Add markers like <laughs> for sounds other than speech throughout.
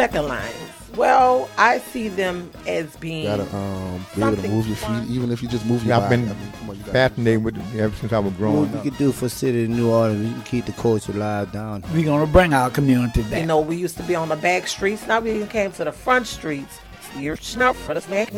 second lines. Well, I see them as being You gotta um, be able to move your feet, even if you just move Yeah, your I've body. been I mean, come on, you gotta- fascinated with it ever since I was What growing we up. could do for City of New Orleans, we can keep the culture alive down. We're gonna bring our community back. You know, we used to be on the back streets. Now we even came to the front streets. You're snuff for the snack.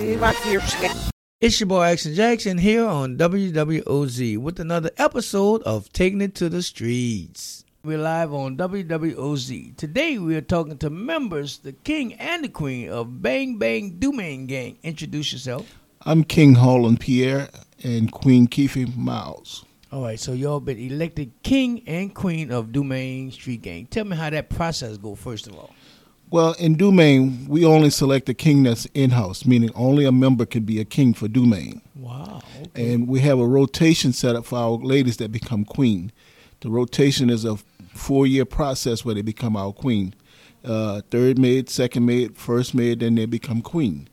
It's your boy Action Jackson here on WWOZ with another episode of Taking It to the Streets. We're live on WWOZ. Today we are talking to members, the king and the queen of Bang Bang Dumaine Gang. Introduce yourself. I'm King Holland Pierre and Queen Keefe Miles. All right, so y'all been elected king and queen of Dumaine Street Gang. Tell me how that process go first of all. Well, in Dumaine, we only select a king that's in-house, meaning only a member can be a king for Dumaine. Wow. Okay. And we have a rotation set up for our ladies that become queen. The rotation is a four-year process where they become our queen. Uh, third maid, second maid, first maid, then they become queen.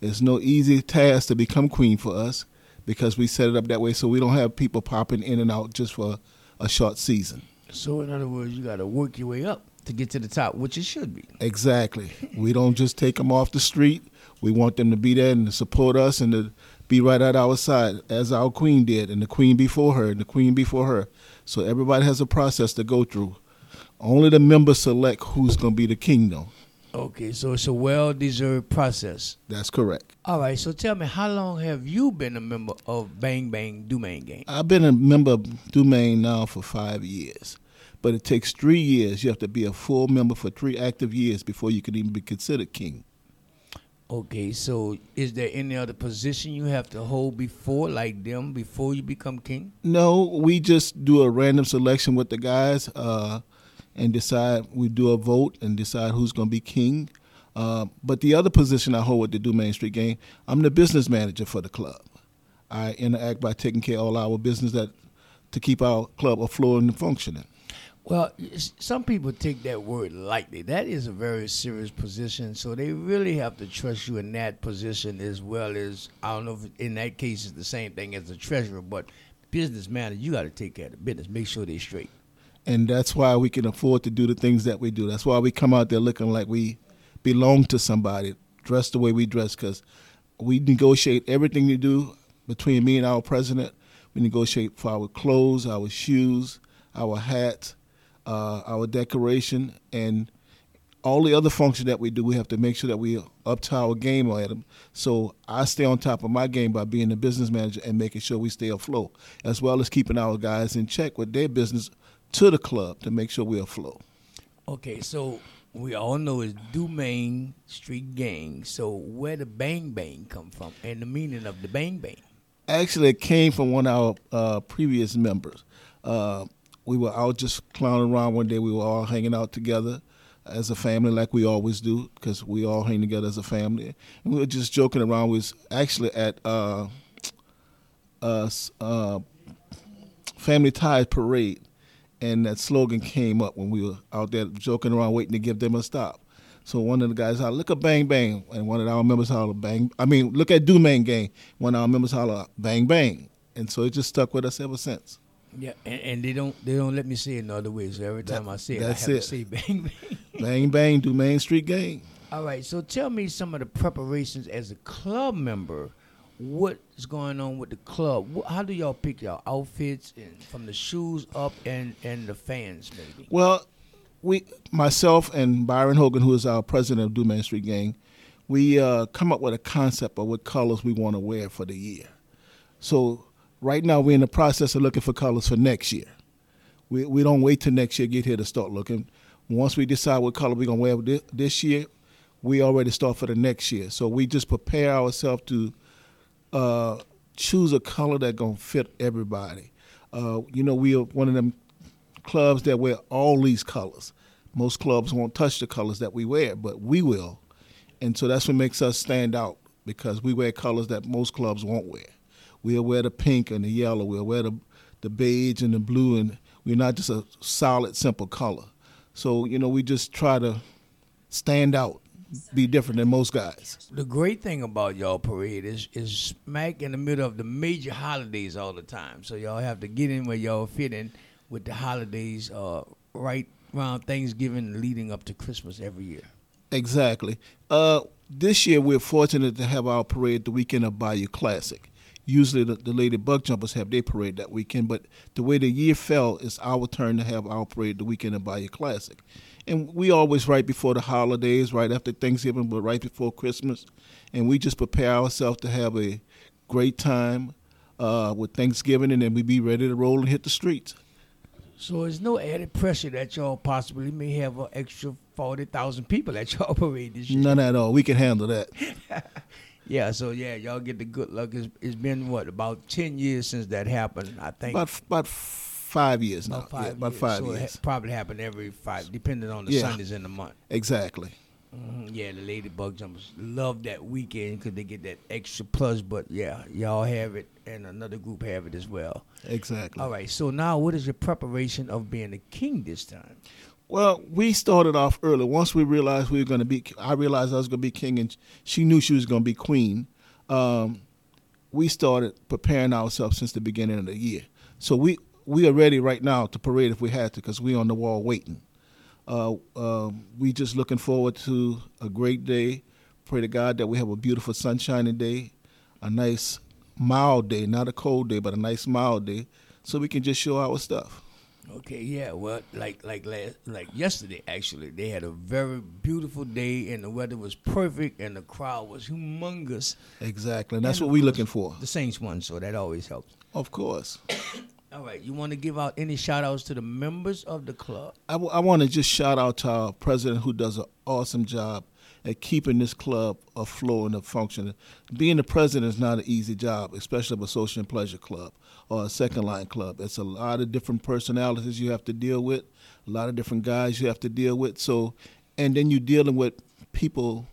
It's no easy task to become queen for us because we set it up that way so we don't have people popping in and out just for a short season. So in other words, you got to work your way up to get to the top, which it should be. Exactly. we don't just take them off the street. We want them to be there and to support us and to be right at our side, as our queen did, and the queen before her, and the queen before her. So everybody has a process to go through. Only the members select who's going to be the king, though. Okay, so it's a well-deserved process. That's correct. All right, so tell me, how long have you been a member of Bang Bang Dumaine Gang? I've been a member of Dumaine now for five years, but it takes three years. You have to be a full member for three active years before you can even be considered king. Okay, so is there any other position you have to hold before, like them, before you become king? No, we just do a random selection with the guys uh, and decide. We do a vote and decide who's going to be king. Uh, but the other position I hold with the Dumaine Street Gang, I'm the business manager for the club. I interact by taking care of all our business that to keep our club afloat and functioning. Well, some people take that word lightly. That is a very serious position, so they really have to trust you in that position as well as I don't know if in that case it's the same thing as the treasurer, but business manager, you got to take care of the business, make sure they're straight. and that's why we can afford to do the things that we do. That's why we come out there looking like we belong to somebody, dressed the way we dress, because we negotiate everything we do between me and our president. We negotiate for our clothes, our shoes, our hats, uh, our decoration, and all the other functions that we do. We have to make sure that we up to our game at them. So I stay on top of my game by being the business manager and making sure we stay afloat, as well as keeping our guys in check with their business to the club to make sure we're afloat. Okay, so we all know it's Dumaine Street Gang. So where the Bang Bang come from and the meaning of the Bang Bang? Actually, it came from one of our uh, previous members. Uh, we were out just clowning around one day. We were all hanging out together as a family, like we always do, because we all hang together as a family. And we were just joking around. We was actually at uh, uh, uh, Family Ties Parade, and that slogan came up when we were out there joking around, waiting to give them a stop. So one of the guys hollered, look at Bang Bang, and one of our members hollered, Bang. I mean, look at Dumaine Gang. One of our members hollered, Bang Bang, and so it just stuck with us ever since. Yeah, and, and they don't they don't let me say it no other way. So every time I say it, I have to say Bang Bang. Bang Bang, Dumaine Street Gang. All right, so tell me some of the preparations as a club member. What is going on with the club? How do y'all pick your outfits and from the shoes up and and the fans maybe? Well, we, myself and Byron Hogan, who is our president of Dumaine Street Gang, we uh, come up with a concept of what colors we want to wear for the year. So right now we're in the process of looking for colors for next year. We we don't wait till next year get here to start looking. Once we decide what color we're gonna wear thi- this year, we already start for the next year. So we just prepare ourselves to uh, choose a color that gonna fit everybody. Uh, you know, we are one of them clubs that wear all these colors. Most clubs won't touch the colors that we wear, but we will, and so that's what makes us stand out because we wear colors that most clubs won't wear. We'll wear the pink and the yellow. We'll wear the the beige and the blue, and we're not just a solid, simple color. So you know, we just try to stand out, be different than most guys. The great thing about y'all parade is is smack in the middle of the major holidays all the time. So y'all have to get in where y'all fit in with the holidays uh, right around Thanksgiving leading up to Christmas every year. Exactly. Uh, this year we're fortunate to have our parade the weekend of Bayou Classic. Usually the, the Lady Buck Jumpers have their parade that weekend, but the way the year fell, it's our turn to have our parade the weekend of Bayou Classic. And we always right before the holidays, right after Thanksgiving, but right before Christmas. And we just prepare ourselves to have a great time uh, with Thanksgiving, and then we be ready to roll and hit the streets. So there's no added pressure that y'all possibly may have an extra forty thousand people at y'all <laughs> parade this year. None at all. We can handle that. <laughs> Yeah, so yeah, y'all get the good luck. It's, it's been what about ten years since that happened? I think About about five years now. about five. yeah, about years. five so It years. ha- probably happen every five, depending on the Yeah. Sundays in the month. Exactly. Mhm, Yeah, the Lady Buck Jumpers love that weekend because they get that extra plus. But yeah, y'all have it, and another group have it as well. Exactly. All right. So now, what is your preparation of being a king this time? Well, we started off early. Once we realized we were going to be, I realized I was going to be king, and she knew she was going to be queen. Um, we started preparing ourselves since the beginning of the year. So we we are ready right now to parade if we had to, because we're on the wall waiting. Uh, um, we just looking forward to a great day. Pray to God that we have a beautiful sunshiny day, a nice mild day, not a cold day, but a nice mild day, so we can just show our stuff. Okay, yeah. Well, like like last, like yesterday, actually, they had a very beautiful day, and the weather was perfect, and the crowd was humongous. Exactly, and that's And what we're looking for. The Saints won, so that always helps. Of course. <coughs> All right, you want to give out any shout outs to the members of the club? I, want to just shout out to our president who does an awesome job at keeping this club afloat and functioning. Being the president is not an easy job, especially of a social and pleasure club or a second line club. It's a lot of different personalities you have to deal with, a lot of different guys you have to deal with. So, and then you're dealing with people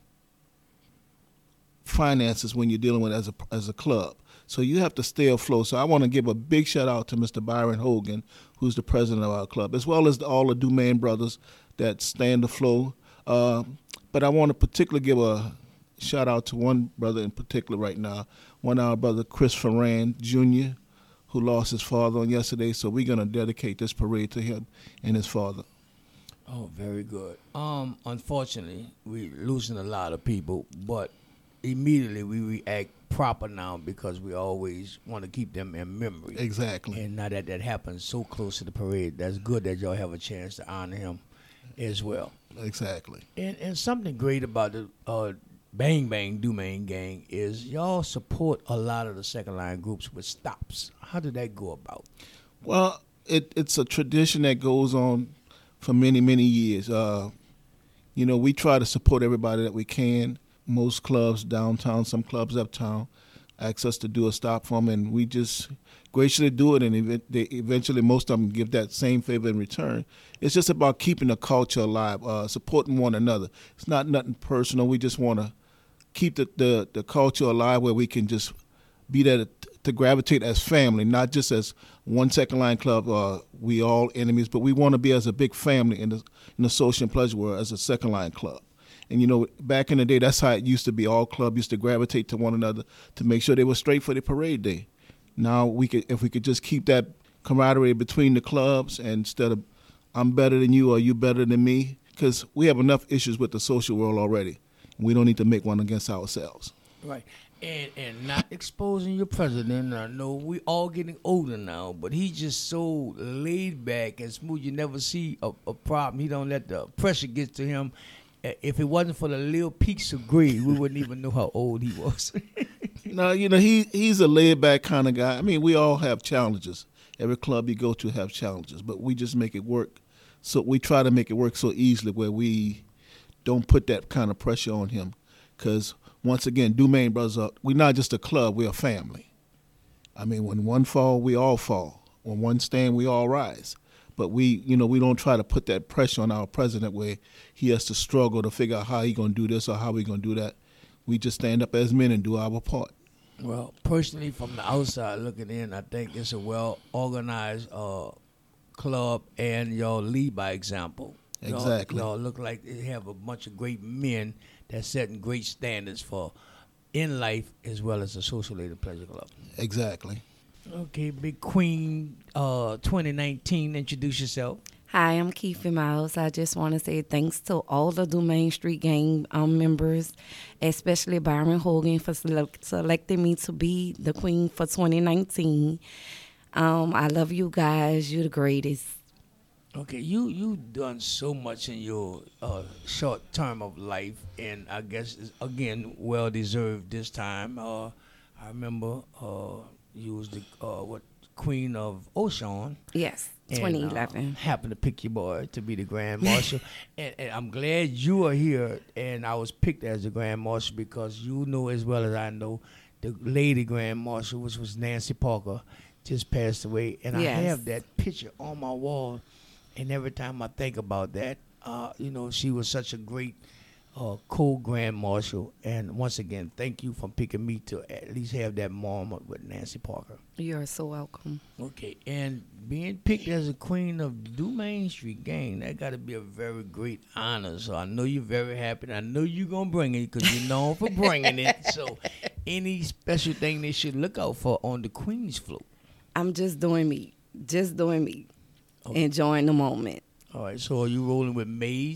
finances when you're dealing with as a as a club. So you have to stay afloat. So I want to give a big shout out to Mr. Byron Hogan, who's the president of our club, as well as all the Dumaine brothers that stand afloat. Uh, but I want to particularly give a shout out to one brother in particular right now, one of our brother Chris Ferran Jr., who lost his father on yesterday. So we're gonna dedicate this parade to him and his father. Oh, very good. Um, unfortunately, we're losing a lot of people, but immediately we react proper now because we always want to keep them in memory. Exactly. And now that that happens so close to the parade, that's good that y'all have a chance to honor him as well. Exactly. And and something great about the uh, Bang Bang Dumaine gang is y'all support a lot of the second line groups with stops. How did that go about? Well, it, it's a tradition that goes on for many, many years. Uh, you know, we try to support everybody that we can. Most clubs downtown, some clubs uptown, ask us to do a stop for them, and we just graciously do it. And they eventually, most of them give that same favor in return. It's just about keeping the culture alive, uh, supporting one another. It's not nothing personal. We just want to keep the, the, the culture alive where we can just be there to, to gravitate as family, not just as one second line club. Uh, we all enemies, but we want to be as a big family in the in the social and pleasure world as a second line club. And you know, back in the day, that's how it used to be. All club used to gravitate to one another to make sure they were straight for the parade day. Now we could, if we could just keep that camaraderie between the clubs, instead of I'm better than you or you better than me, because we have enough issues with the social world already. We don't need to make one against ourselves. Right. And and not exposing your president. I know we all getting older now, but he's just so laid back and smooth. You never see a, a problem. He don't let the pressure get to him. If it wasn't for the little peaks of gray, we wouldn't even know how old he was. <laughs> No, you know he he's a laid back kind of guy. I mean, we all have challenges. Every club you go to have challenges, but we just make it work. So we try to make it work so easily where we don't put that kind of pressure on him. Because once again, Dumaine Brothers, are, we're not just a club; we're a family. I mean, when one fall, we all fall. When one stand, we all rise. But we, you know, we don't try to put that pressure on our president where he has to struggle to figure out how he gonna do this or how we gonna do that. We just stand up as men and do our part. Well, personally, from the outside looking in, I think it's a well organized uh, club, and y'all lead by example. Y'all- Exactly. Y'all, look like they have a bunch of great men that setting great standards for in life as well as the social aid pleasure club. Exactly. Okay, Big Queen, uh, 2019. Introduce yourself. Hi, I'm Keefe Miles. I just want to say thanks to all the Dumaine Street Gang um, members, especially Byron Hogan for select- selecting me to be the queen for 2019. Um, I love you guys. You're the greatest. Okay, you you done so much in your uh, short term of life, and I guess again well deserved this time. Uh, I remember uh, you was the uh, what queen of Ocean. Yes, and, 2011. uh, happened to pick your boy to be the grand <laughs> marshal, and, and I'm glad you are here. And I was picked as the grand marshal because you know as well as I know the lady grand marshal, which was Nancy Parker, just passed away, and I have that picture on my wall. And every time I think about that, uh, you know, she was such a great uh, co-grand marshal. And once again, thank you for picking me to at least have that moment with Nancy Parker. You're so welcome. Okay, and being picked as a queen of Dumaine Street Gang, that got to be a very great honor. So I know you're very happy. and I know you're gonna bring it because you're known for bringing it. <laughs> So, any special thing they should look out for on the Queen's float? I'm just doing me, just doing me, Okay. enjoying the moment. All right. So are you rolling with Maze?